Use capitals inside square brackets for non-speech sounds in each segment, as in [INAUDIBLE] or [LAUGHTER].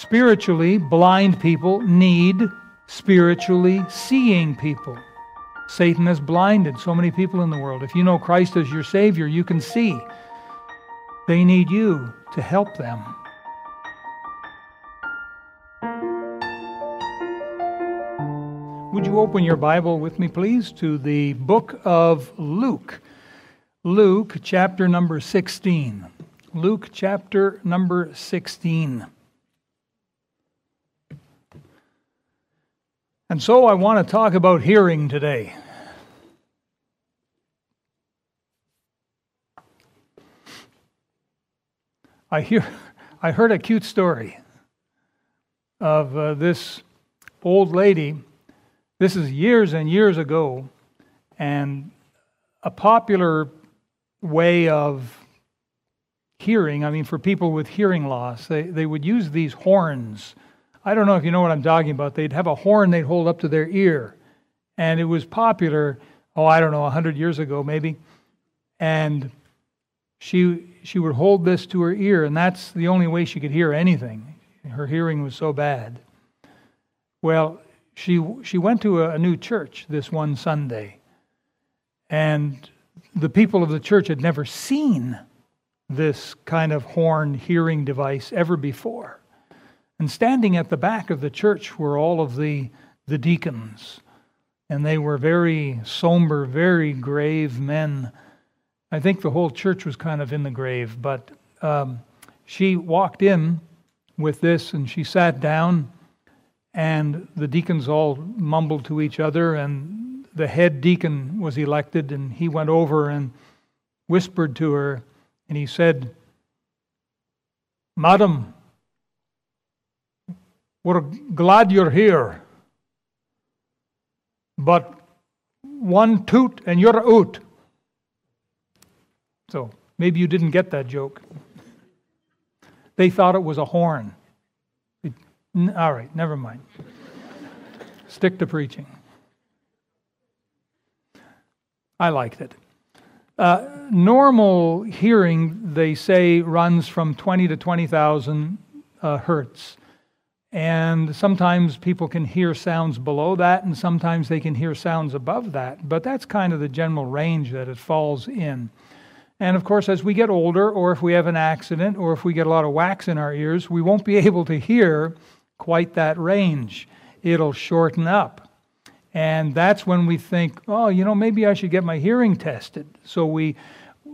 Spiritually blind people need spiritually seeing people. Satan has blinded so many people in the world. If you know Christ as your Savior, you can see. They need you to help them. Would you open your Bible with me, please, to the book of Luke? Luke, chapter number 16. Luke, chapter number 16. And so I want to talk about hearing today. I hear I heard a cute story of uh, this old lady. This is years and years ago, and a popular way of hearing. I mean, for people with hearing loss, they, they would use these horns I don't know if you know what I'm talking about. They'd have a horn they'd hold up to their ear. And it was popular, oh, I don't know, 100 years ago maybe. And she, she would hold this to her ear, and that's the only way she could hear anything. Her hearing was so bad. Well, she, she went to a, a new church this one Sunday, and the people of the church had never seen this kind of horn hearing device ever before. And standing at the back of the church were all of the, the deacons. And they were very somber, very grave men. I think the whole church was kind of in the grave. But um, she walked in with this and she sat down, and the deacons all mumbled to each other. And the head deacon was elected, and he went over and whispered to her, and he said, Madam, we're glad you're here. But one toot and you're out. So maybe you didn't get that joke. They thought it was a horn. It, all right, never mind. Stick to preaching. I liked it. Uh, normal hearing, they say, runs from 20 to 20,000 uh, hertz. And sometimes people can hear sounds below that, and sometimes they can hear sounds above that. But that's kind of the general range that it falls in. And of course, as we get older, or if we have an accident, or if we get a lot of wax in our ears, we won't be [LAUGHS] able to hear quite that range. It'll shorten up. And that's when we think, oh, you know, maybe I should get my hearing tested. So we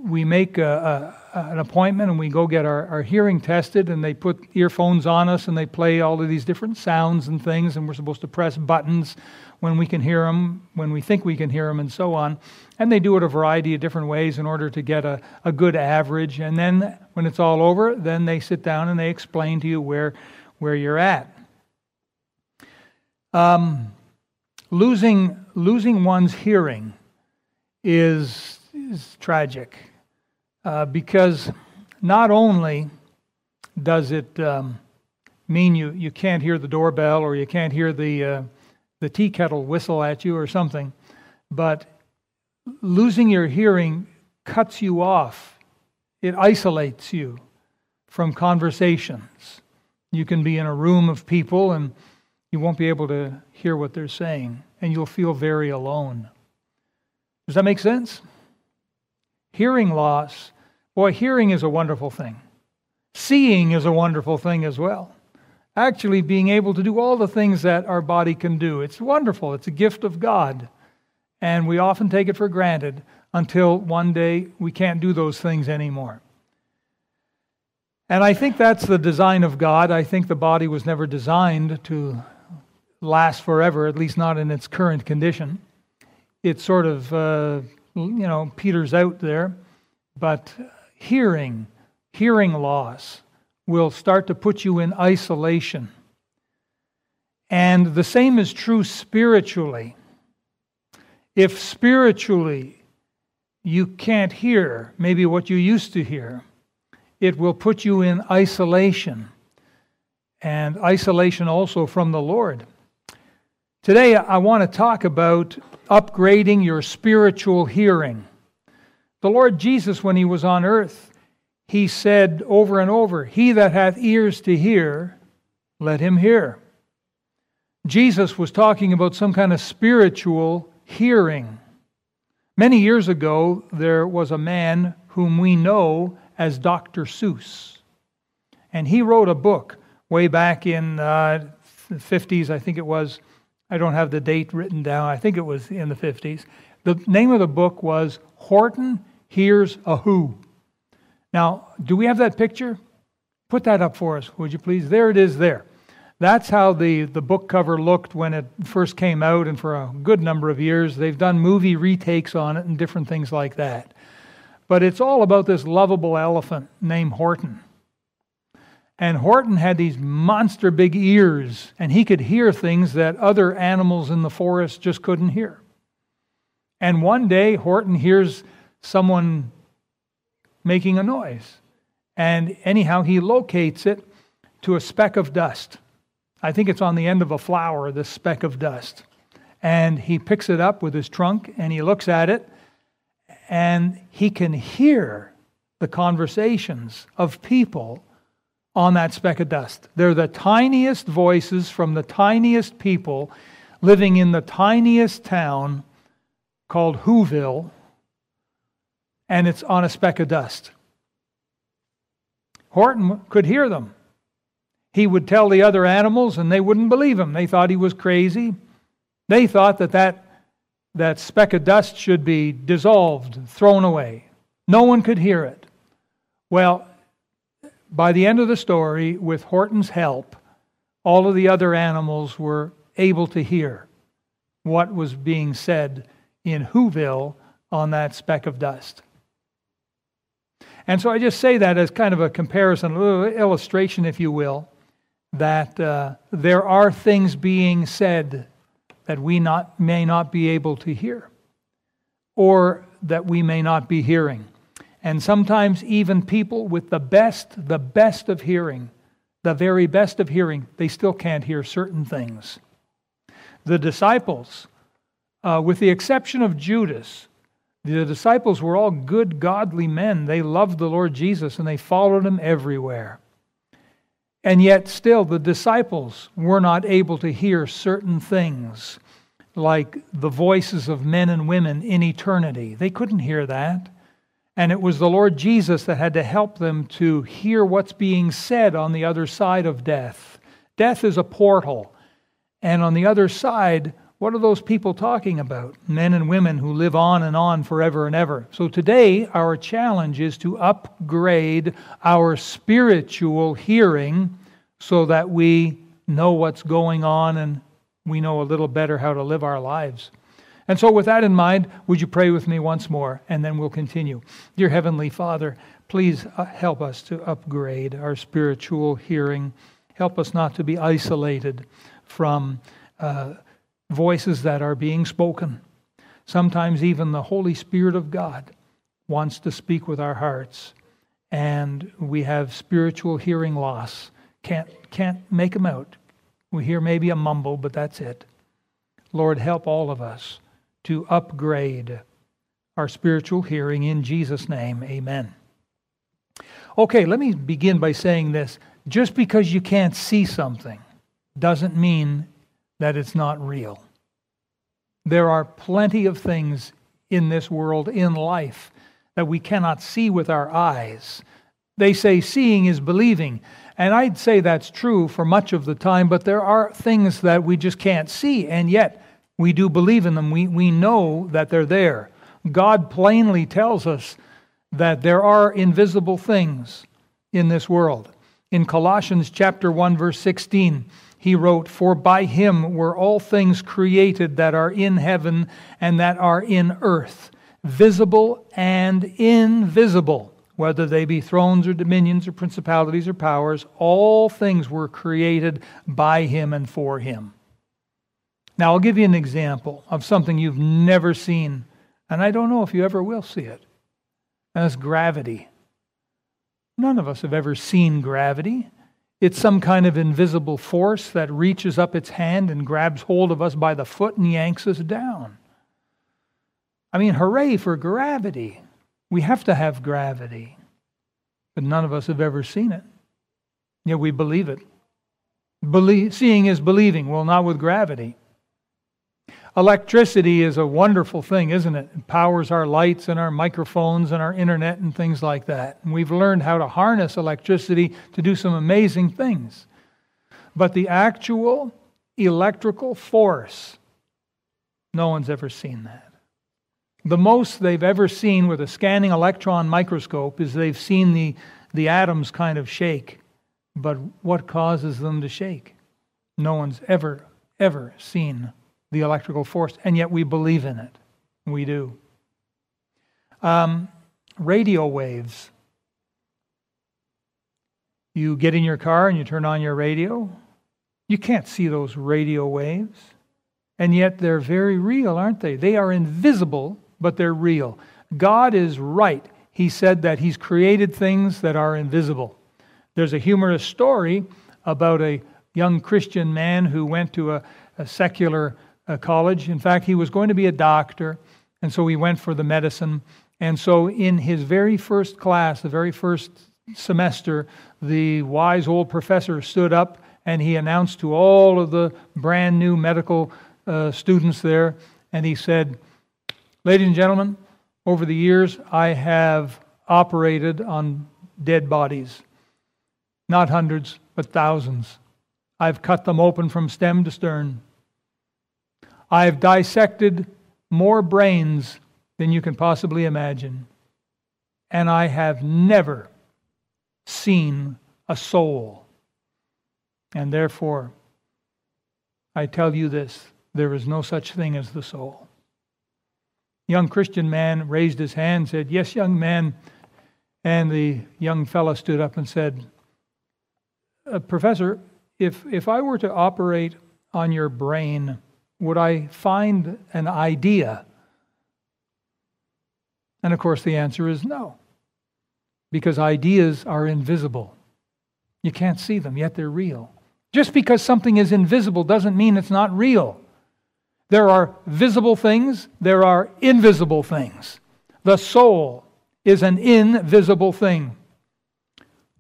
we make a, a, an appointment and we go get our, our hearing tested, and they put earphones on us and they play all of these different sounds and things, and we're supposed to press buttons when we can hear them, when we think we can hear them, and so on. And they do it a variety of different ways in order to get a, a good average. And then when it's all over, then they sit down and they explain to you where, where you're at. Um, losing, losing one's hearing is, is tragic. Uh, because not only does it um, mean you, you can't hear the doorbell or you can't hear the, uh, the tea kettle whistle at you or something, but losing your hearing cuts you off. It isolates you from conversations. You can be in a room of people and you won't be able to hear what they're saying, and you'll feel very alone. Does that make sense? Hearing loss Boy, hearing is a wonderful thing. Seeing is a wonderful thing as well. Actually, being able to do all the things that our body can do. It's wonderful. It's a gift of God. And we often take it for granted until one day we can't do those things anymore. And I think that's the design of God. I think the body was never designed to last forever, at least not in its current condition. It sort of, uh, you know, peters out there. But hearing, hearing loss, will start to put you in isolation. And the same is true spiritually. If spiritually you can't hear maybe what you used to hear, it will put you in isolation, and isolation also from the Lord. Today, I want to talk about upgrading your spiritual hearing. The Lord Jesus, when he was on earth, he said over and over, He that hath ears to hear, let him hear. Jesus was talking about some kind of spiritual hearing. Many years ago, there was a man whom we know as Dr. Seuss. And he wrote a book way back in uh, the 50s, I think it was. I don't have the date written down. I think it was in the 50s. The name of the book was Horton Hears a Who. Now, do we have that picture? Put that up for us, would you please? There it is there. That's how the, the book cover looked when it first came out, and for a good number of years. They've done movie retakes on it and different things like that. But it's all about this lovable elephant named Horton. And Horton had these monster big ears, and he could hear things that other animals in the forest just couldn't hear. And one day, Horton hears someone making a noise. And anyhow, he locates it to a speck of dust. I think it's on the end of a flower, this speck of dust. And he picks it up with his trunk and he looks at it, and he can hear the conversations of people on that speck of dust. They're the tiniest voices from the tiniest people living in the tiniest town called Whoville, and it's on a speck of dust. Horton could hear them. He would tell the other animals, and they wouldn't believe him. They thought he was crazy. They thought that that, that speck of dust should be dissolved, thrown away. No one could hear it. Well, by the end of the story, with Horton's help, all of the other animals were able to hear what was being said in Whoville on that speck of dust. And so I just say that as kind of a comparison, a little illustration, if you will, that uh, there are things being said that we not, may not be able to hear, or that we may not be hearing. And sometimes even people with the best, the best of hearing, the very best of hearing, they still can't hear certain things. The disciples, uh, with the exception of Judas, the disciples were all good, godly men. They loved the Lord Jesus and they followed him everywhere. And yet, still, the disciples were not able to hear certain things, like the voices of men and women in eternity. They couldn't hear that. And it was the Lord Jesus that had to help them to hear what's being said on the other side of death. Death is a portal. And on the other side, what are those people talking about? Men and women who live on and on forever and ever. So today, our challenge is to upgrade our spiritual hearing so that we know what's going on and we know a little better how to live our lives. And so, with that in mind, would you pray with me once more and then we'll continue? Dear Heavenly Father, please uh, help us to upgrade our spiritual hearing. Help us not to be isolated from. Uh, voices that are being spoken. Sometimes even the Holy Spirit of God wants to speak with our hearts, and we have spiritual hearing loss. Can't, can't make them out. We hear maybe a mumble, but that's it. Lord, help all of us to upgrade our spiritual hearing in Jesus' name. Amen. Okay, let me begin by saying this. Just because you can't see something doesn't mean that it's not real. There are plenty of things in this world, in life, that we cannot see with our eyes. They say seeing is believing. And I'd say that's true for much of the time, but there are things that we just can't see, and yet we do believe in them. We, we know that they're there. God plainly tells us that there are invisible things in this world. In Colossians chapter 1 verse 16, he wrote, For by him were all things created that are in heaven and that are in earth, visible and invisible, whether they be thrones or dominions or principalities or powers, all things were created by him and for him. Now, I'll give you an example of something you've never seen, and I don't know if you ever will see it. And that's gravity. None of us have ever seen gravity. It's some kind of invisible force that reaches up its hand and grabs hold of us by the foot and yanks us down. I mean, hooray for gravity. We have to have gravity. But none of us have ever seen it. Yet we believe it. Believe, seeing is believing. Well, not with gravity. Electricity is a wonderful thing, isn't it? It powers our lights and our microphones and our internet and things like that. And we've learned how to harness electricity to do some amazing things. But the actual electrical force, no one's ever seen that. The most they've ever seen with a scanning electron microscope is they've seen the, the atoms kind of shake. But what causes them to shake? No one's ever, ever seen the electrical force, and yet we believe in it. We do. Um, radio waves. You get in your car and you turn on your radio. You can't see those radio waves. And yet they're very real, aren't they? They are invisible, but they're real. God is right. He said that He's created things that are invisible. There's a humorous story about a young Christian man who went to a, a secular uh, college. In fact, he was going to be a doctor, and so he went for the medicine. And so, in his very first class, the very first semester, the wise old professor stood up and he announced to all of the brand new medical uh, students there, and he said, Ladies and gentlemen, over the years, I have operated on dead bodies. Not hundreds, but thousands. I've cut them open from stem to stern. I've dissected more brains than you can possibly imagine. And I have never seen a soul. And therefore, I tell you this there is no such thing as the soul. Young Christian man raised his hand and said, Yes, young man. And the young fellow stood up and said, uh, Professor, if, if I were to operate on your brain, would I find an idea? And of course, the answer is no, because ideas are invisible. You can't see them, yet they're real. Just because something is invisible doesn't mean it's not real. There are visible things, there are invisible things. The soul is an invisible thing.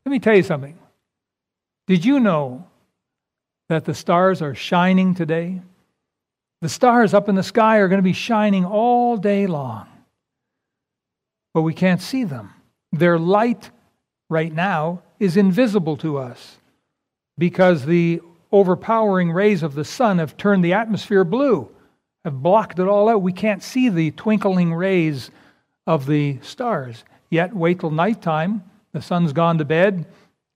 Let me tell you something. Did you know that the stars are shining today? The stars up in the sky are going to be shining all day long, but we can't see them. Their light right now is invisible to us because the overpowering rays of the sun have turned the atmosphere blue, have blocked it all out. We can't see the twinkling rays of the stars. Yet, wait till nighttime, the sun's gone to bed,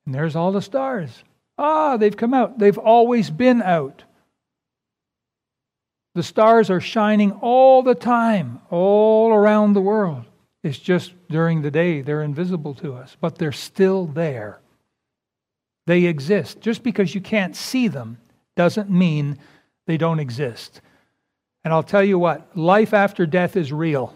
and there's all the stars. Ah, they've come out. They've always been out. The stars are shining all the time, all around the world. It's just during the day they're invisible to us, but they're still there. They exist. Just because you can't see them doesn't mean they don't exist. And I'll tell you what life after death is real.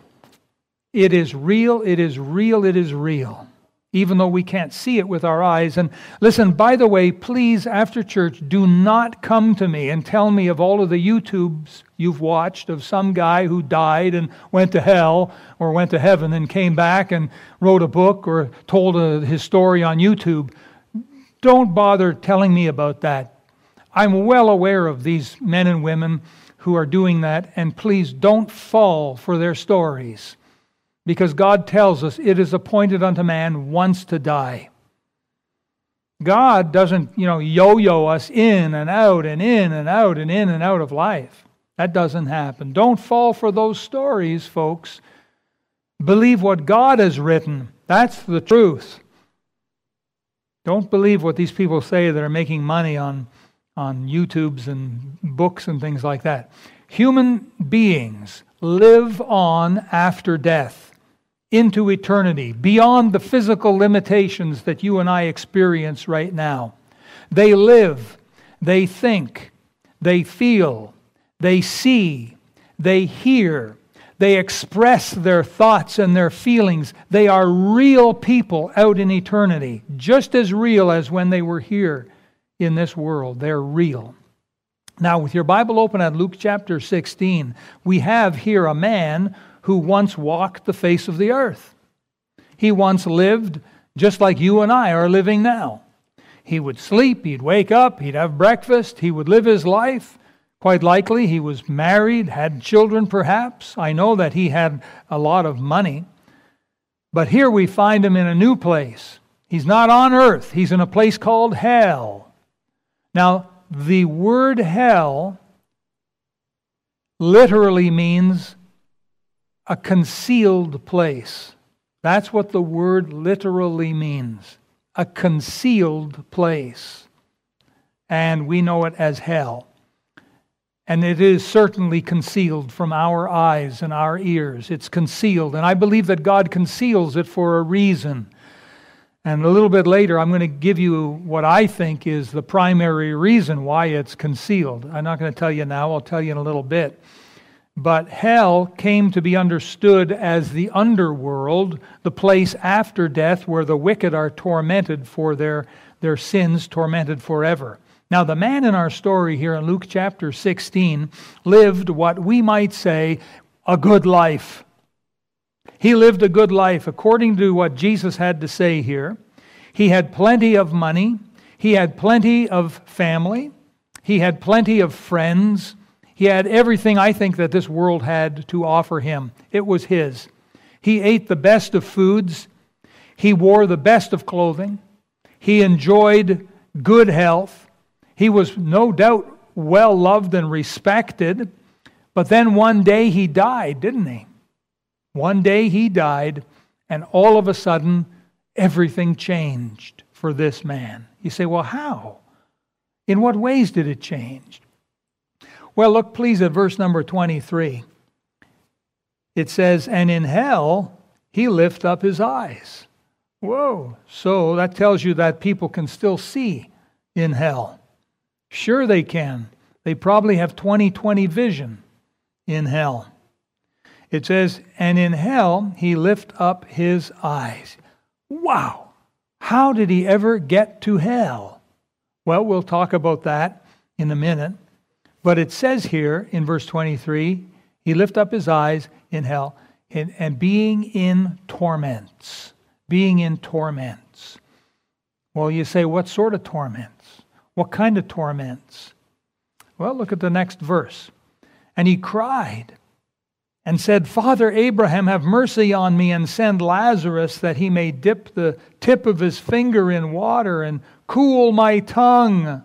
It is real, it is real, it is real even though we can't see it with our eyes. And listen, by the way, please, after church, do not come to me and tell me of all of the YouTubes you've watched of some guy who died and went to hell or went to heaven and came back and wrote a book or told a, his story on YouTube. Don't bother telling me about that. I'm well aware of these men and women who are doing that, and please don't fall for their stories because God tells us it is appointed unto man once to die. God doesn't, you know, yo-yo us in and out and in and out and in and out of life. That doesn't happen. Don't fall for those stories, folks. Believe what God has written. That's the truth. Don't believe what these people say that are making money on, on YouTubes and books and things like that. Human beings live on after death into eternity, beyond the physical limitations that you and I experience right now. They live, they think, they feel, they see, they hear, they express their thoughts and their feelings. They are real people out in eternity, just as real as when they were here in this world. They're real. Now, with your Bible open at Luke chapter 16, we have here a man who once walked the face of the earth. He once lived just like you and I are living now. He would sleep, he'd wake up, he'd have breakfast, he would live his life. Quite likely he was married, had children perhaps. I know that he had a lot of money. But here we find him in a new place. He's not on earth, he's in a place called hell. Now, the word hell literally means a concealed place. That's what the word literally means a concealed place. And we know it as hell. And it is certainly concealed from our eyes and our ears. It's concealed. And I believe that God conceals it for a reason. And a little bit later, I'm going to give you what I think is the primary reason why it's concealed. I'm not going to tell you now, I'll tell you in a little bit. But hell came to be understood as the underworld, the place after death where the wicked are tormented for their, their sins, tormented forever. Now, the man in our story here in Luke chapter 16 lived what we might say a good life. He lived a good life according to what Jesus had to say here. He had plenty of money, he had plenty of family, he had plenty of friends. He had everything I think that this world had to offer him. It was his. He ate the best of foods. He wore the best of clothing. He enjoyed good health. He was no doubt well loved and respected. But then one day he died, didn't he? One day he died, and all of a sudden, everything changed for this man. You say, well, how? In what ways did it change? Well, look please at verse number 23. It says, And in hell he lift up his eyes. Whoa. So that tells you that people can still see in hell. Sure, they can. They probably have 20 20 vision in hell. It says, And in hell he lift up his eyes. Wow. How did he ever get to hell? Well, we'll talk about that in a minute. But it says here in verse 23 he lift up his eyes in hell and, and being in torments. Being in torments. Well, you say, what sort of torments? What kind of torments? Well, look at the next verse. And he cried and said, Father Abraham, have mercy on me and send Lazarus that he may dip the tip of his finger in water and cool my tongue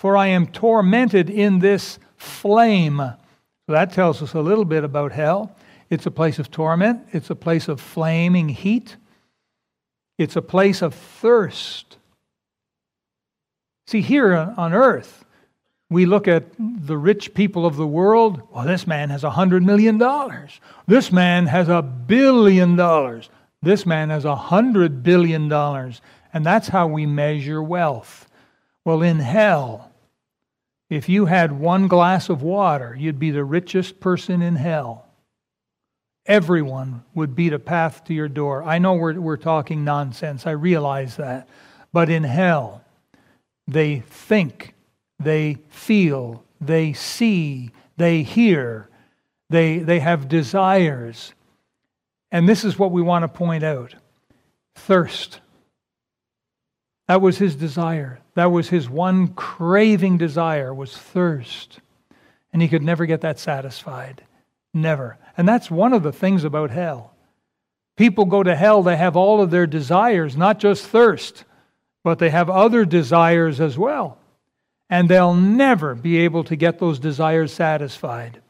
for I am tormented in this flame. So that tells us a little bit about hell. It's a place of torment, it's a place of flaming heat, it's a place of thirst. See, here on earth, we look at the rich people of the world. Well, this man has a hundred million dollars. This man has a billion dollars. This man has a hundred billion dollars. And that's how we measure wealth. Well, in hell, if you had one glass of water, you'd be the richest person in hell. Everyone would beat a path to your door. I know we're, we're talking nonsense. I realize that. But in hell, they think, they feel, they see, they hear, they, they have desires. And this is what we want to point out thirst. That was his desire. That was his one craving desire was thirst. And he could never get that satisfied. Never. And that's one of the things about hell. People go to hell, they have all of their desires, not just thirst, but they have other desires as well. And they'll never be able to get those desires satisfied.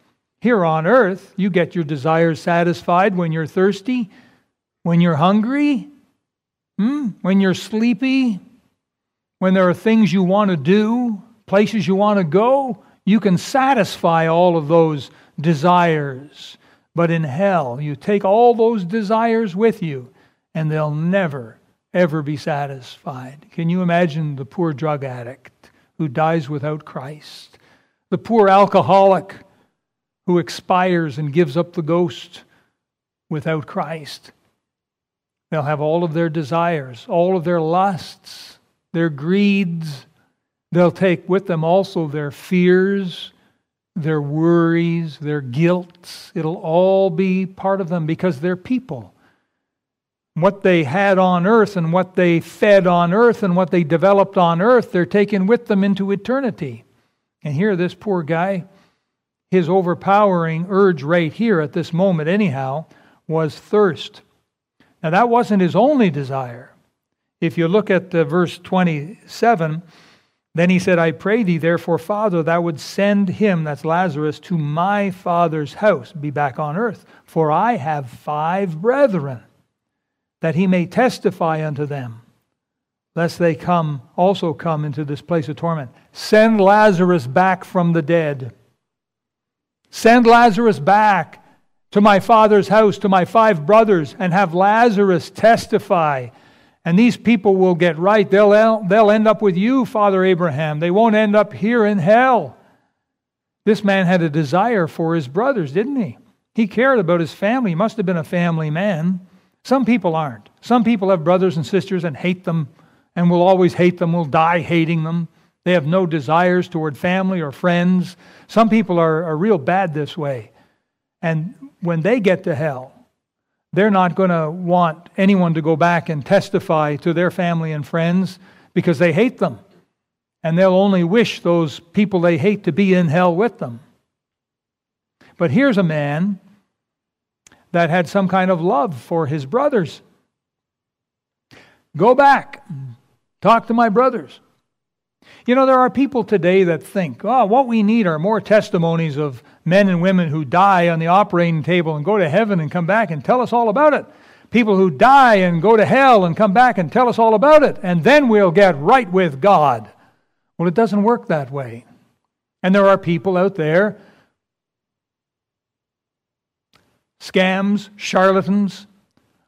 Here on earth, you get your desires satisfied when you're thirsty, when you're hungry, hmm? when you're sleepy, when there are things you want to do, places you want to go, you can satisfy all of those desires. But in hell, you take all those desires with you, and they'll never, ever be satisfied. Can you imagine the poor drug addict who dies without Christ? The poor alcoholic who expires and gives up the ghost without Christ? They'll have all of their desires, all of their lusts, their greeds. They'll take with them also their fears, their worries, their guilts. It'll all be part of them because they're people. what they had on earth and what they fed on earth and what they developed on earth, they're taken with them into eternity. And here, this poor guy, his overpowering urge right here at this moment, anyhow, was thirst. Now, that wasn't his only desire. If you look at uh, verse 27, then he said, I pray thee, therefore, Father, thou would send him, that's Lazarus, to my father's house, be back on earth. For I have five brethren, that he may testify unto them, lest they come also come into this place of torment. Send Lazarus back from the dead. Send Lazarus back to my father's house, to my five brothers, and have Lazarus testify. And these people will get right. They'll, they'll end up with you, Father Abraham. They won't end up here in hell. This man had a desire for his brothers, didn't he? He cared about his family. He must have been a family man. Some people aren't. Some people have brothers and sisters and hate them and will always hate them, will die hating them. They have no desires toward family or friends. Some people are, are real bad this way. And when they get to hell, they're not going to want anyone to go back and testify to their family and friends because they hate them. And they'll only wish those people they hate to be in hell with them. But here's a man that had some kind of love for his brothers. Go back, talk to my brothers. You know, there are people today that think, oh, what we need are more testimonies of men and women who die on the operating table and go to heaven and come back and tell us all about it. People who die and go to hell and come back and tell us all about it. And then we'll get right with God. Well, it doesn't work that way. And there are people out there, scams, charlatans,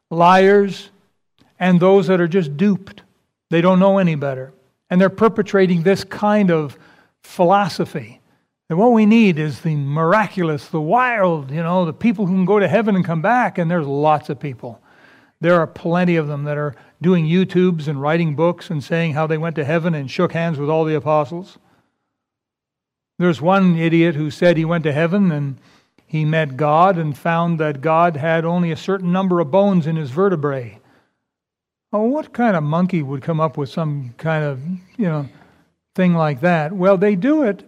liars, and those that are just duped. They don't know any better. And they're perpetrating this kind of philosophy. And what we need is the miraculous, the wild, you know, the people who can go to heaven and come back. And there's lots of people. There are plenty of them that are doing YouTubes and writing books and saying how they went to heaven and shook hands with all the apostles. There's one idiot who said he went to heaven and he met God and found that God had only a certain number of bones in his vertebrae. Oh, what kind of monkey would come up with some kind of, you know, thing like that? Well, they do it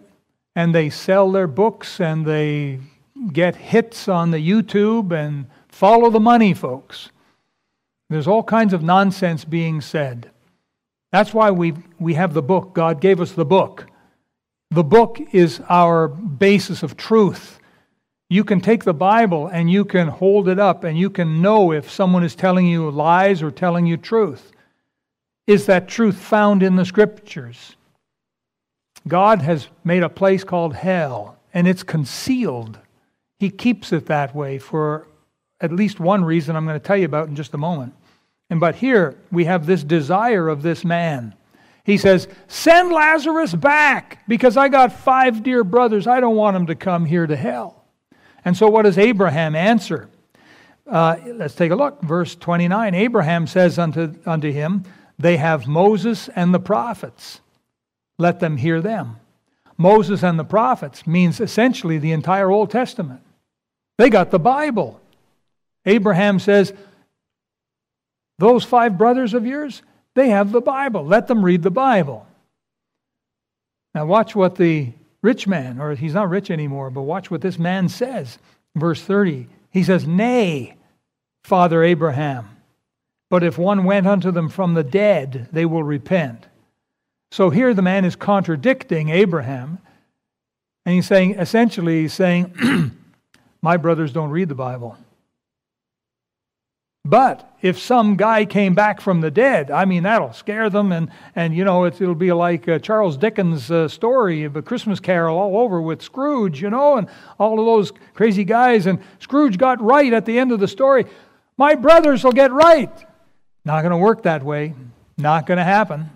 and they sell their books and they get hits on the YouTube and follow the money, folks. There's all kinds of nonsense being said. That's why we, we have the book. God gave us the book. The book is our basis of truth. You can take the Bible and you can hold it up and you can know if someone is telling you lies or telling you truth. Is that truth found in the Scriptures? God has made a place called hell, and it's concealed. He keeps it that way for at least one reason I'm going to tell you about in just a moment. And but here we have this desire of this man. He says, Send Lazarus back because I got five dear brothers. I don't want him to come here to hell. And so, what does Abraham answer? Uh, let's take a look. Verse 29 Abraham says unto, unto him, They have Moses and the prophets let them hear them. Moses and the prophets means essentially the entire Old Testament. They got the Bible. Abraham says, Those five brothers of yours, they have the Bible. Let them read the Bible. Now, watch what the rich man, or he's not rich anymore, but watch what this man says. Verse 30. He says, Nay, Father Abraham, but if one went unto them from the dead, they will repent. So here the man is contradicting Abraham. And he's saying, essentially, he's saying, [CLEARS THROAT] My brothers don't read the Bible. But if some guy came back from the dead, I mean, that'll scare them. And, and you know, it'll be like uh, Charles Dickens' uh, story of a Christmas carol all over with Scrooge, you know, and all of those crazy guys. And Scrooge got right at the end of the story. My brothers will get right. Not going to work that way. Not going to happen.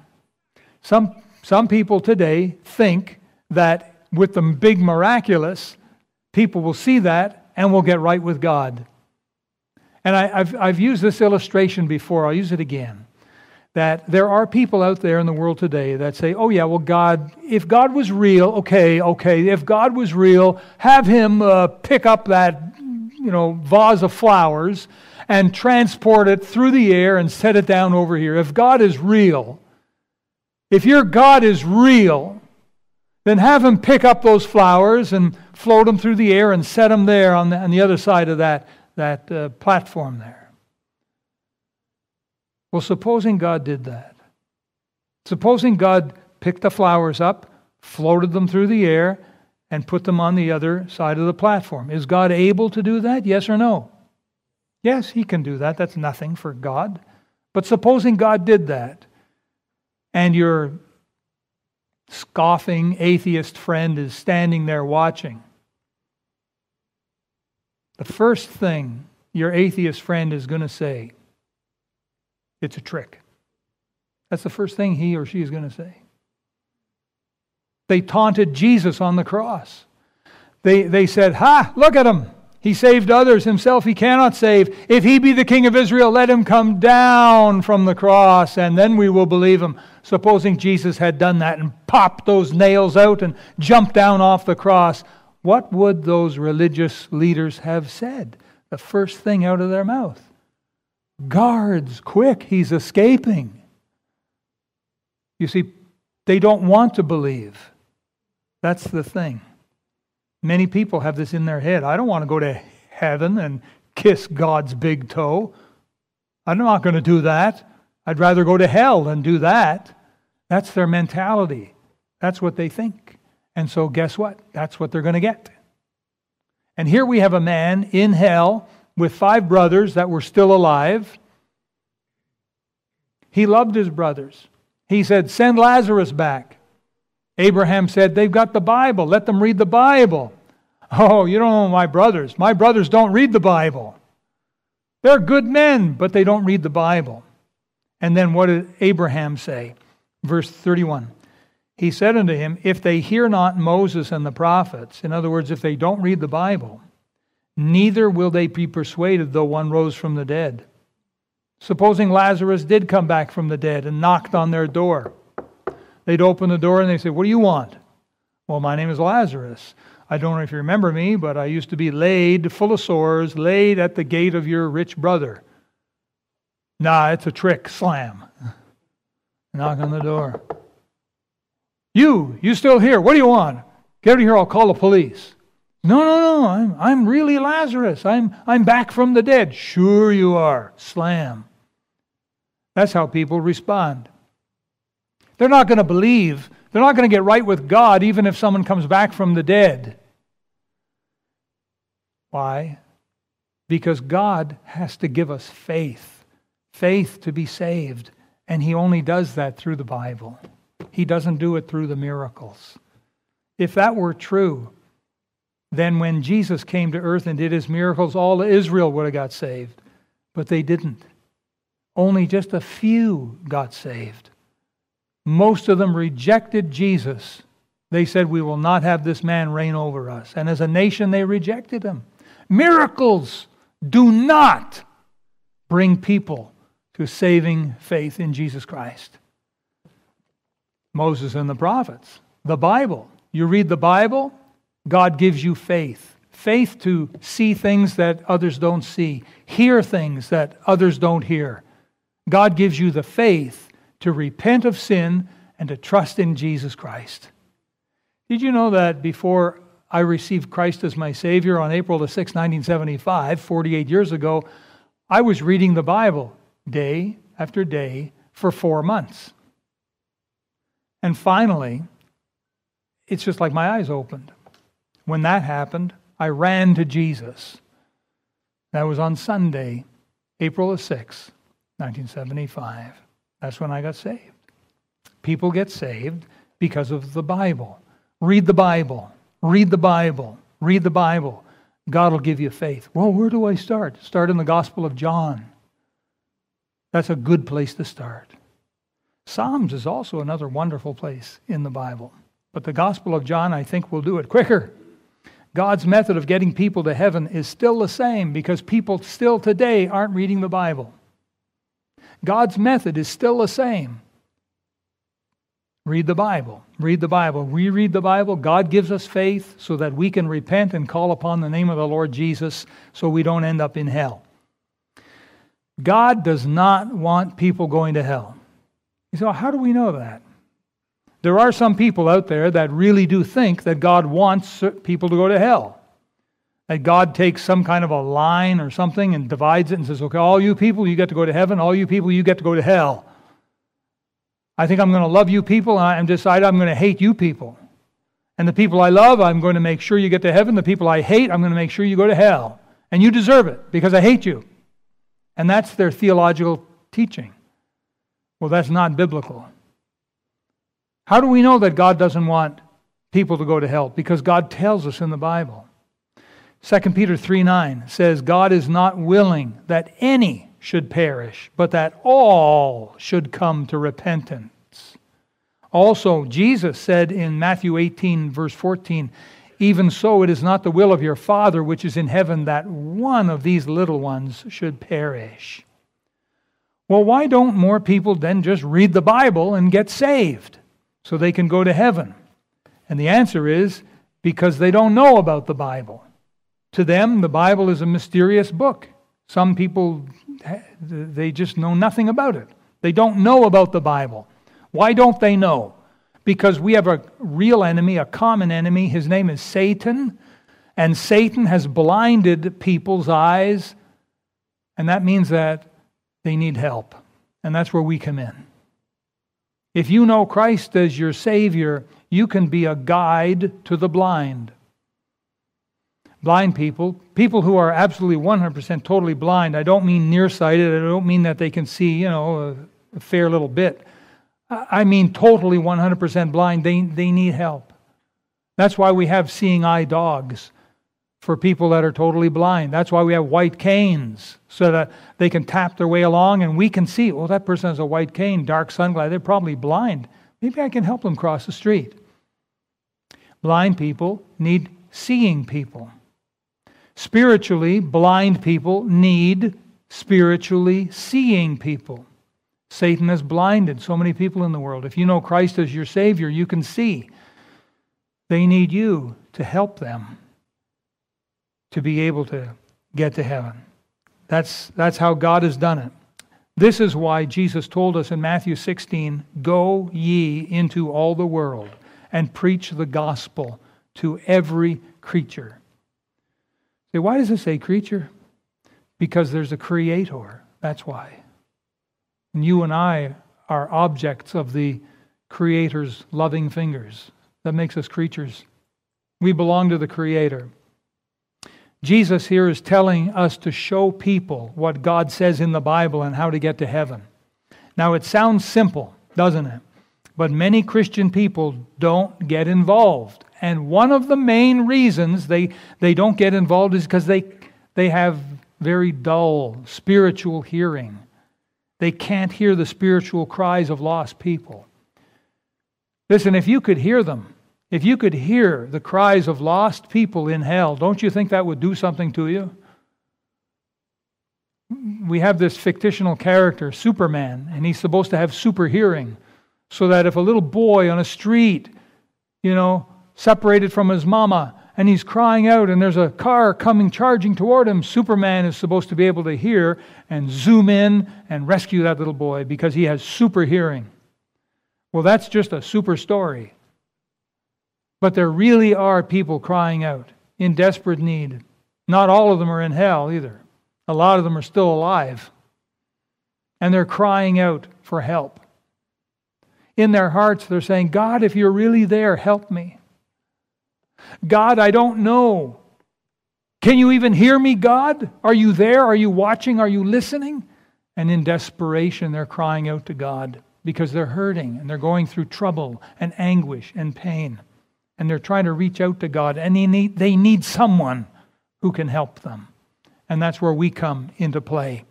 Some, some people today think that with the big miraculous, people will see that and will get right with God. And I, have I've used this illustration before, I'll use it again. That there are people out there in the world today that say, oh, yeah, well, God, if God was real, okay, okay, if God was real, have him uh, pick up that, you know, vase of flowers and transport it through the air and set it down over here. If God is real, if your God is real, then have him pick up those flowers and float them through the air and set them there on the, on the other side of that, that uh, platform there. Well, supposing God did that. Supposing God picked the flowers up, floated them through the air, and put them on the other side of the platform. Is God able to do that? Yes or no? Yes, he can do that. That's nothing for God. But supposing God did that, and your scoffing atheist friend is standing there watching, the first thing your atheist friend is going to say, it's a trick. That's the first thing he or she is going to say. They taunted Jesus on the cross. They, they said, Ha, look at him. He saved others. Himself he cannot save. If he be the king of Israel, let him come down from the cross, and then we will believe him. Supposing Jesus had done that and popped those nails out and jumped down off the cross, what would those religious leaders have said? The first thing out of their mouth Guards, quick, he's escaping. You see, they don't want to believe. That's the thing. Many people have this in their head. I don't want to go to heaven and kiss God's big toe. I'm not going to do that. I'd rather go to hell than do that. That's their mentality. That's what they think. And so, guess what? That's what they're going to get. And here we have a man in hell with five brothers that were still alive. He loved his brothers. He said, Send Lazarus back. Abraham said, They've got the Bible. Let them read the Bible. Oh, you don't know my brothers. My brothers don't read the Bible. They're good men, but they don't read the Bible. And then what did Abraham say? Verse 31. He said unto him, If they hear not Moses and the prophets, in other words, if they don't read the Bible, neither will they be persuaded though one rose from the dead. Supposing Lazarus did come back from the dead and knocked on their door. They'd open the door and they say, What do you want? Well, my name is Lazarus. I don't know if you remember me, but I used to be laid full of sores, laid at the gate of your rich brother. Nah, it's a trick. Slam. [LAUGHS] Knock on the door. You, you still here? What do you want? Get out of here, I'll call the police. No, no, no, I'm, I'm really Lazarus. I'm, I'm back from the dead. Sure you are. Slam. That's how people respond. They're not going to believe. They're not going to get right with God even if someone comes back from the dead. Why? Because God has to give us faith, faith to be saved. And He only does that through the Bible. He doesn't do it through the miracles. If that were true, then when Jesus came to earth and did his miracles, all Israel would have got saved. But they didn't. Only just a few got saved. Most of them rejected Jesus. They said, We will not have this man reign over us. And as a nation, they rejected him. Miracles do not bring people to saving faith in Jesus Christ. Moses and the prophets, the Bible. You read the Bible, God gives you faith. Faith to see things that others don't see, hear things that others don't hear. God gives you the faith to repent of sin and to trust in Jesus Christ. Did you know that before I received Christ as my Savior on April the 6th, 1975, 48 years ago, I was reading the Bible day after day for four months. And finally, it's just like my eyes opened. When that happened, I ran to Jesus. That was on Sunday, April the 6th, 1975. That's when I got saved. People get saved because of the Bible. Read the Bible. Read the Bible. Read the Bible. God will give you faith. Well, where do I start? Start in the Gospel of John. That's a good place to start. Psalms is also another wonderful place in the Bible. But the Gospel of John, I think, will do it quicker. God's method of getting people to heaven is still the same because people still today aren't reading the Bible. God's method is still the same. Read the Bible. Read the Bible. We read the Bible. God gives us faith so that we can repent and call upon the name of the Lord Jesus so we don't end up in hell. God does not want people going to hell. You say, well, how do we know that? There are some people out there that really do think that God wants people to go to hell. That God takes some kind of a line or something and divides it and says, okay, all you people, you get to go to heaven. All you people, you get to go to hell. I think I'm going to love you people and I decide I'm going to hate you people. And the people I love, I'm going to make sure you get to heaven. The people I hate, I'm going to make sure you go to hell. And you deserve it because I hate you. And that's their theological teaching. Well, that's not biblical. How do we know that God doesn't want people to go to hell? Because God tells us in the Bible. 2 Peter 3 9 says, God is not willing that any should perish, but that all should come to repentance. Also, Jesus said in Matthew 18, verse 14, Even so, it is not the will of your Father which is in heaven that one of these little ones should perish. Well, why don't more people then just read the Bible and get saved? so they can go to heaven? And the answer is because they don't know about the Bible. To them, the Bible is a mysterious book. Some people, they just know nothing about it. They don't know about the Bible. Why don't they know? Because we have a real enemy, a common enemy. His name is Satan. And Satan has blinded people's eyes. And that means that they need help. And that's where we come in. If you know Christ as your Savior, you can be a guide to the blind. Blind people, people who are absolutely 100% totally blind, I don't mean nearsighted, I don't mean that they can see, you know, a, a fair little bit. I mean totally 100% blind. They, they need help. That's why we have seeing eye dogs for people that are totally blind. That's why we have white canes, so that they can tap their way along and we can see, well, that person has a white cane, dark sunglasses, they're probably blind. Maybe I can help them cross the street. Blind people need seeing people. Spiritually, blind people need spiritually seeing people. Satan has blinded so many people in the world. If you know Christ as your Savior, you can see. They need you to help them to be able to get to heaven. That's, that's how God has done it. This is why Jesus told us in Matthew 16 Go ye into all the world and preach the gospel to every creature. Say, why does it say creature? Because there's a creator. That's why. And you and I are objects of the Creator's loving fingers. That makes us creatures. We belong to the Creator. Jesus here is telling us to show people what God says in the Bible and how to get to heaven. Now, it sounds simple, doesn't it? But many Christian people don't get involved. And one of the main reasons they, they don't get involved is because they, they have very dull spiritual hearing. They can't hear the spiritual cries of lost people. Listen, if you could hear them, if you could hear the cries of lost people in hell, don't you think that would do something to you? We have this fictional character, Superman, and he's supposed to have super hearing. So that if a little boy on a street, you know, separated from his mama, and he's crying out, and there's a car coming charging toward him, Superman is supposed to be able to hear and zoom in and rescue that little boy because he has super hearing. Well, that's just a super story. But there really are people crying out in desperate need. Not all of them are in hell either. A lot of them are still alive. And they're crying out for help. In their hearts, they're saying, God, if you're really there, help me. God, I don't know. Can you even hear me, God? Are you there? Are you watching? Are you listening? And in desperation, they're crying out to God because they're hurting and they're going through trouble and anguish and pain and they're trying to reach out to God, and they need, they need someone who can help them. And that's where we come into play.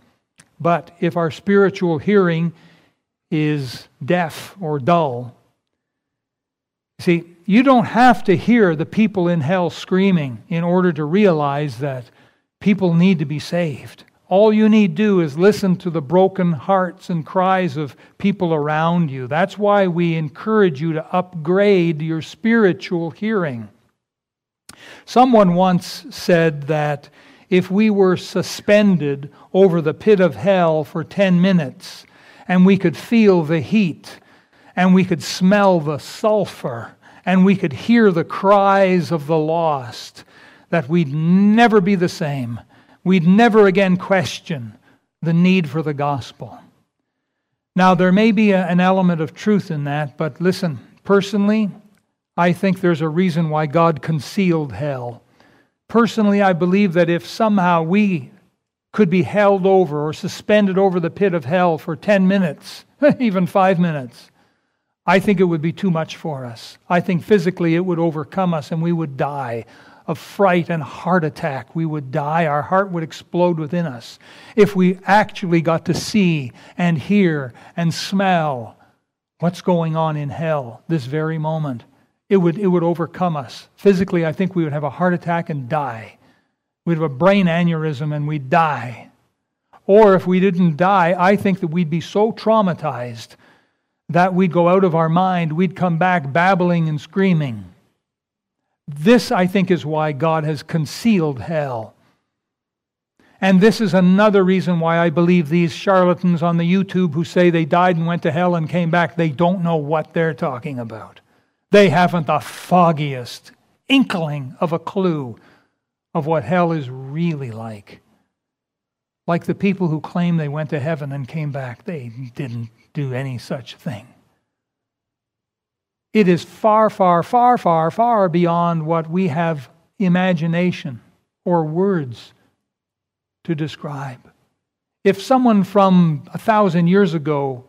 But if our spiritual hearing is deaf or dull, see, you don't have to hear the people in hell screaming in order to realize that people need to be saved. All you need do is listen to the broken hearts and cries of people around you. That's why we encourage you to upgrade your spiritual hearing. Someone once said that if we were suspended over the pit of hell for 10 minutes and we could feel the heat and we could smell the sulfur and we could hear the cries of the lost, that we'd never be the same. We'd never again question the need for the gospel. Now, there may be a, an element of truth in that, but listen, personally, I think there's a reason why God concealed hell. Personally, I believe that if somehow we could be held over or suspended over the pit of hell for 10 minutes, [LAUGHS] even five minutes, I think it would be too much for us. I think physically it would overcome us and we would die of fright and heart attack. We would die. Our heart would explode within us if we actually got to see and hear and smell what's going on in hell this very moment. It would, it would overcome us. Physically, I think we would have a heart attack and die. We'd have a brain aneurysm and we'd die. Or if we didn't die, I think that we'd be so traumatized that we'd go out of our mind, we'd come back babbling and screaming. This, I think, is why God has concealed hell. And this is another reason why I believe these charlatans on the YouTube who say they died and went to hell and came back, they don't know what they're talking about. They haven't the foggiest inkling of a clue of what hell is really like. Like the people who claim they went to heaven and came back, they didn't do any such thing. It is far, far, far, far, far beyond what we have imagination or words to describe. If someone from a thousand years ago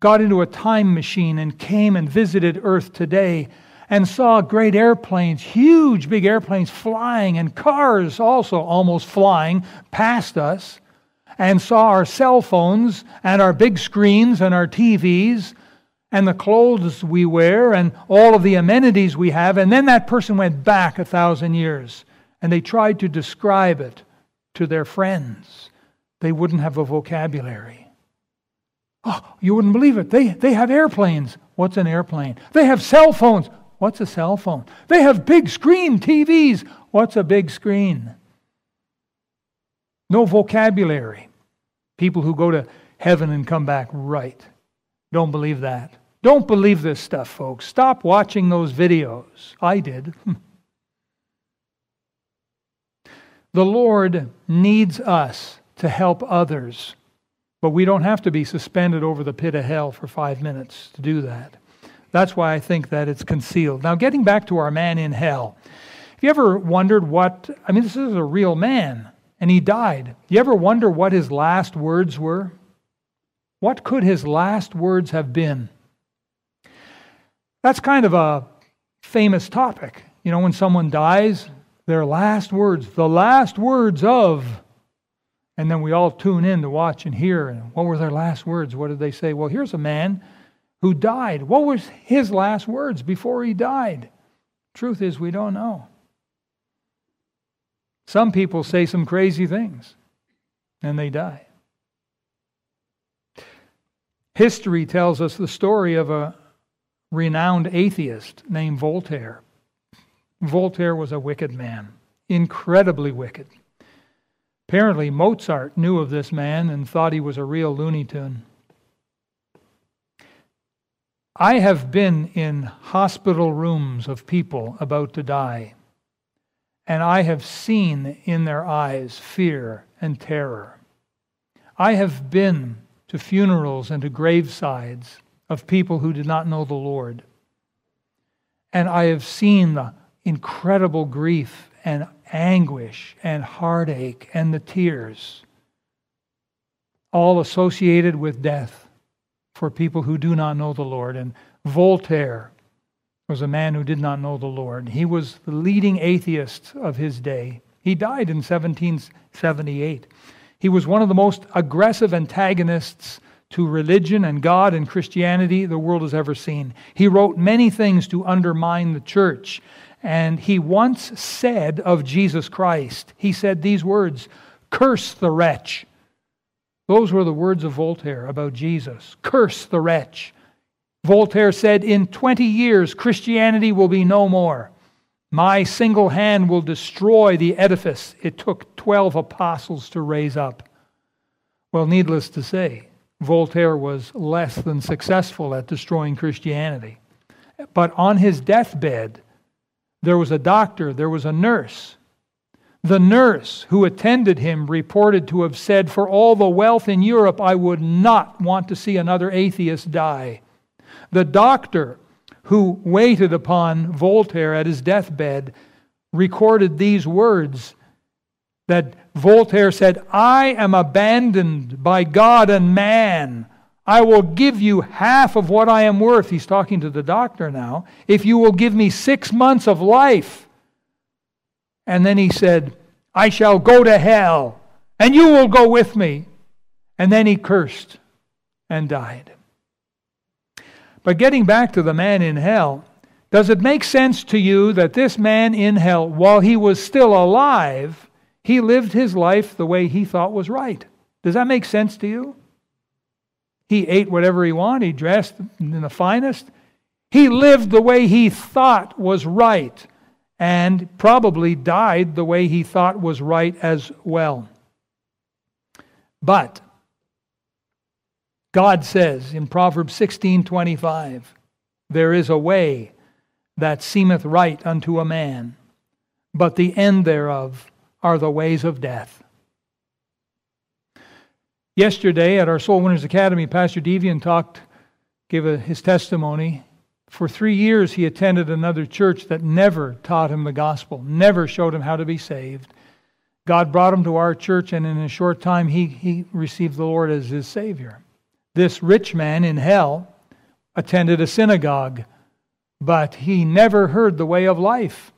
got into a time machine and came and visited Earth today and saw great airplanes, huge big airplanes flying, and cars also almost flying past us, and saw our cell phones and our big screens and our TVs and the clothes we wear and all of the amenities we have. And then that person went back a thousand years and they tried to describe it to their friends. They wouldn't have a vocabulary. Oh, you wouldn't believe it. They, they have airplanes. What's an airplane? They have cell phones. What's a cell phone? They have big screen TVs. What's a big screen? No vocabulary. People who go to heaven and come back right. Don't believe that. Don't believe this stuff, folks. Stop watching those videos. I did. [LAUGHS] the Lord needs us to help others, but we don't have to be suspended over the pit of hell for five minutes to do that. That's why I think that it's concealed. Now, getting back to our man in hell, have you ever wondered what? I mean, this is a real man, and he died. You ever wonder what his last words were? What could his last words have been? That's kind of a famous topic. You know, when someone dies, their last words, the last words of, and then we all tune in to watch and hear. And what were their last words? What did they say? Well, here's a man who died. What was his last words before he died? Truth is, we don't know. Some people say some crazy things and they die. History tells us the story of a renowned atheist named Voltaire. Voltaire was a wicked man, incredibly wicked. Apparently, Mozart knew of this man and thought he was a real Looney Tune. I have been in hospital rooms of people about to die, and I have seen in their eyes fear and terror. I have been to funerals and to gravesides of people who did not know the Lord. And I have seen the incredible grief and anguish and heartache and the tears, all associated with death for people who do not know the Lord. And Voltaire was a man who did not know the Lord. He was the leading atheist of his day. He died in 1778. He was one of the most aggressive antagonists to religion and God and Christianity the world has ever seen. He wrote many things to undermine the church. And he once said of Jesus Christ, he said these words Curse the wretch. Those were the words of Voltaire about Jesus. Curse the wretch. Voltaire said, In 20 years, Christianity will be no more. My single hand will destroy the edifice it took 12 apostles to raise up. Well, needless to say, Voltaire was less than successful at destroying Christianity. But on his deathbed, there was a doctor, there was a nurse. The nurse who attended him reported to have said, For all the wealth in Europe, I would not want to see another atheist die. The doctor who waited upon Voltaire at his deathbed recorded these words that Voltaire said, I am abandoned by God and man. I will give you half of what I am worth. He's talking to the doctor now. If you will give me six months of life. And then he said, I shall go to hell, and you will go with me. And then he cursed and died. But getting back to the man in hell, does it make sense to you that this man in hell, while he was still alive, he lived his life the way he thought was right? Does that make sense to you? He ate whatever he wanted, he dressed in the finest. He lived the way he thought was right and probably died the way he thought was right as well. But God says in Proverbs 16:25, there is a way that seemeth right unto a man, but the end thereof are the ways of death. Yesterday at our Soul Winners Academy, Pastor Devian talked, gave a, his testimony. For three years, he attended another church that never taught him the gospel, never showed him how to be saved. God brought him to our church, and in a short time, he, he received the Lord as his Savior. This rich man in hell attended a synagogue, but he never heard the way of life.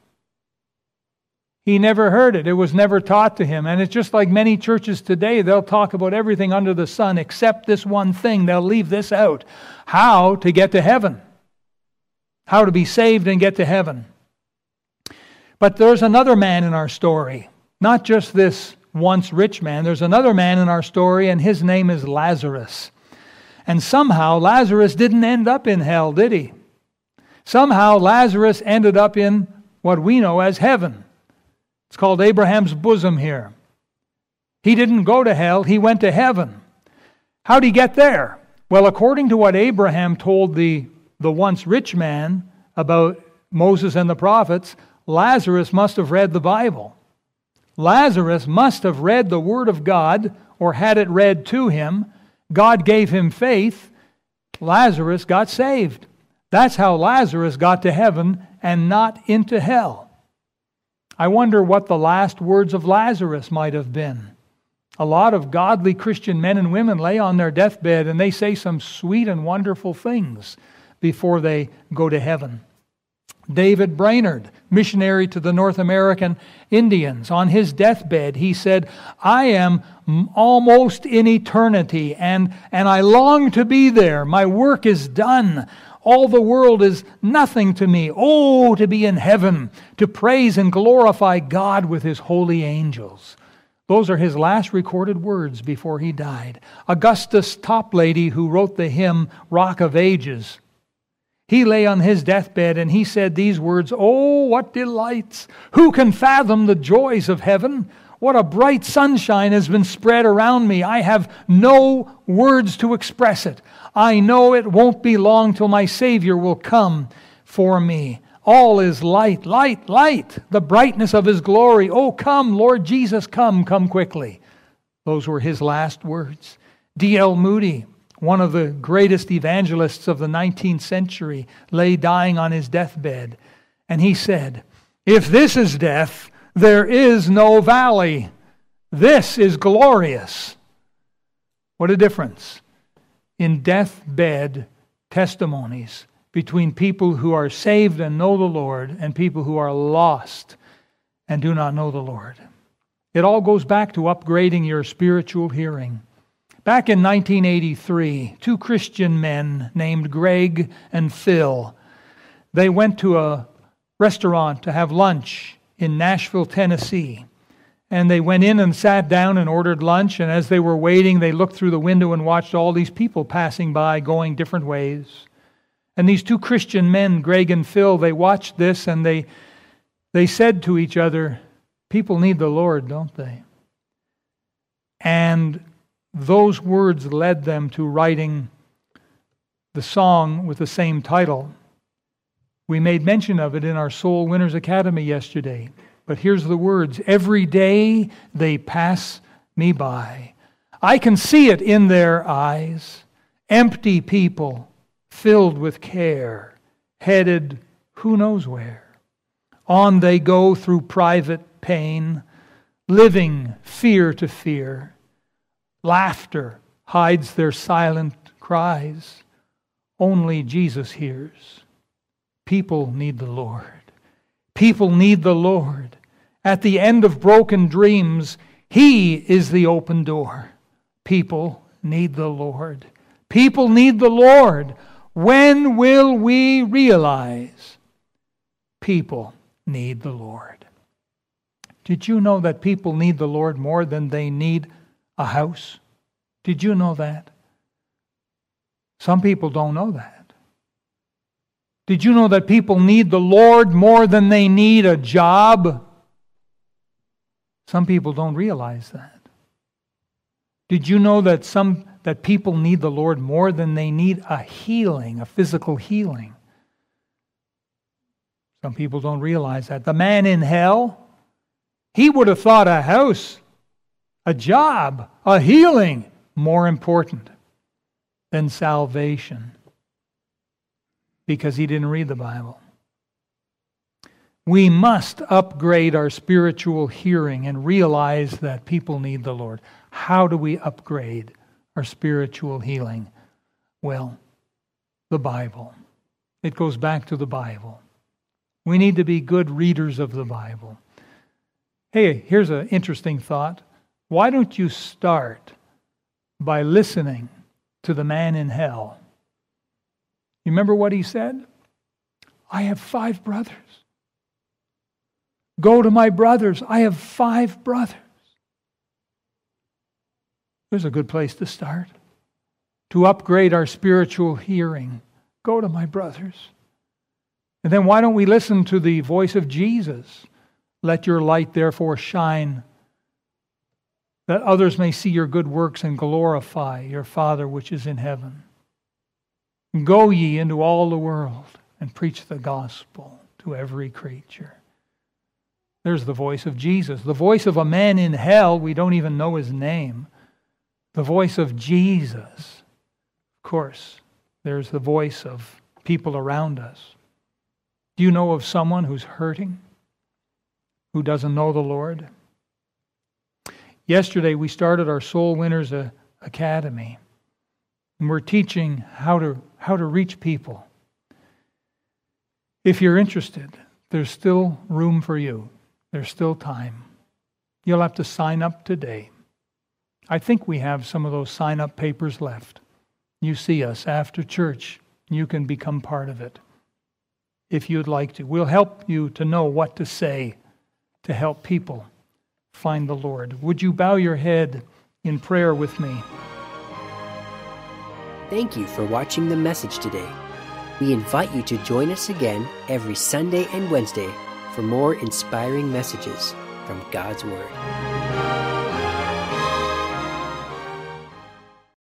He never heard it. It was never taught to him. And it's just like many churches today, they'll talk about everything under the sun except this one thing. They'll leave this out how to get to heaven, how to be saved and get to heaven. But there's another man in our story, not just this once rich man. There's another man in our story, and his name is Lazarus. And somehow Lazarus didn't end up in hell, did he? Somehow Lazarus ended up in what we know as heaven. It's called Abraham's bosom here. He didn't go to hell, he went to heaven. How'd he get there? Well, according to what Abraham told the, the once rich man about Moses and the prophets, Lazarus must have read the Bible. Lazarus must have read the Word of God or had it read to him. God gave him faith. Lazarus got saved. That's how Lazarus got to heaven and not into hell. I wonder what the last words of Lazarus might have been. A lot of godly Christian men and women lay on their deathbed and they say some sweet and wonderful things before they go to heaven. David Brainerd, missionary to the North American Indians, on his deathbed, he said, I am almost in eternity and, and I long to be there. My work is done. All the world is nothing to me. Oh, to be in heaven, to praise and glorify God with his holy angels. Those are his last recorded words before he died. Augustus Toplady, who wrote the hymn Rock of Ages, he lay on his deathbed and he said these words Oh, what delights! Who can fathom the joys of heaven? What a bright sunshine has been spread around me. I have no words to express it. I know it won't be long till my Savior will come for me. All is light, light, light, the brightness of His glory. Oh, come, Lord Jesus, come, come quickly. Those were his last words. D.L. Moody, one of the greatest evangelists of the 19th century, lay dying on his deathbed. And he said, If this is death, there is no valley. This is glorious. What a difference in deathbed testimonies between people who are saved and know the Lord and people who are lost and do not know the Lord. It all goes back to upgrading your spiritual hearing. Back in 1983, two Christian men named Greg and Phil, they went to a restaurant to have lunch in Nashville, Tennessee. And they went in and sat down and ordered lunch. And as they were waiting, they looked through the window and watched all these people passing by, going different ways. And these two Christian men, Greg and Phil, they watched this and they, They said to each other, People need the Lord, don't they? And those words led them to writing the song with the same title. We made mention of it in our Soul Winners Academy yesterday. But here's the words Every day they pass me by. I can see it in their eyes. Empty people filled with care, headed who knows where. On they go through private pain, living fear to fear. Laughter hides their silent cries. Only Jesus hears. People need the Lord. People need the Lord. At the end of broken dreams, He is the open door. People need the Lord. People need the Lord. When will we realize people need the Lord? Did you know that people need the Lord more than they need a house? Did you know that? Some people don't know that. Did you know that people need the Lord more than they need a job? Some people don't realize that. Did you know that some that people need the Lord more than they need a healing, a physical healing? Some people don't realize that. The man in hell, he would have thought a house, a job, a healing more important than salvation because he didn't read the Bible. We must upgrade our spiritual hearing and realize that people need the Lord. How do we upgrade our spiritual healing? Well, the Bible. It goes back to the Bible. We need to be good readers of the Bible. Hey, here's an interesting thought. Why don't you start by listening to the man in hell? You remember what he said? I have five brothers. Go to my brothers. I have five brothers. There's a good place to start. To upgrade our spiritual hearing, go to my brothers. And then why don't we listen to the voice of Jesus? Let your light therefore shine, that others may see your good works and glorify your Father which is in heaven. Go ye into all the world and preach the gospel to every creature. There's the voice of Jesus. The voice of a man in hell, we don't even know his name. The voice of Jesus. Of course, there's the voice of people around us. Do you know of someone who's hurting, who doesn't know the Lord? Yesterday, we started our Soul Winners Academy, and we're teaching how to, how to reach people. If you're interested, there's still room for you. There's still time. You'll have to sign up today. I think we have some of those sign up papers left. You see us after church, you can become part of it if you'd like to. We'll help you to know what to say to help people find the Lord. Would you bow your head in prayer with me? Thank you for watching the message today. We invite you to join us again every Sunday and Wednesday for more inspiring messages from God's Word.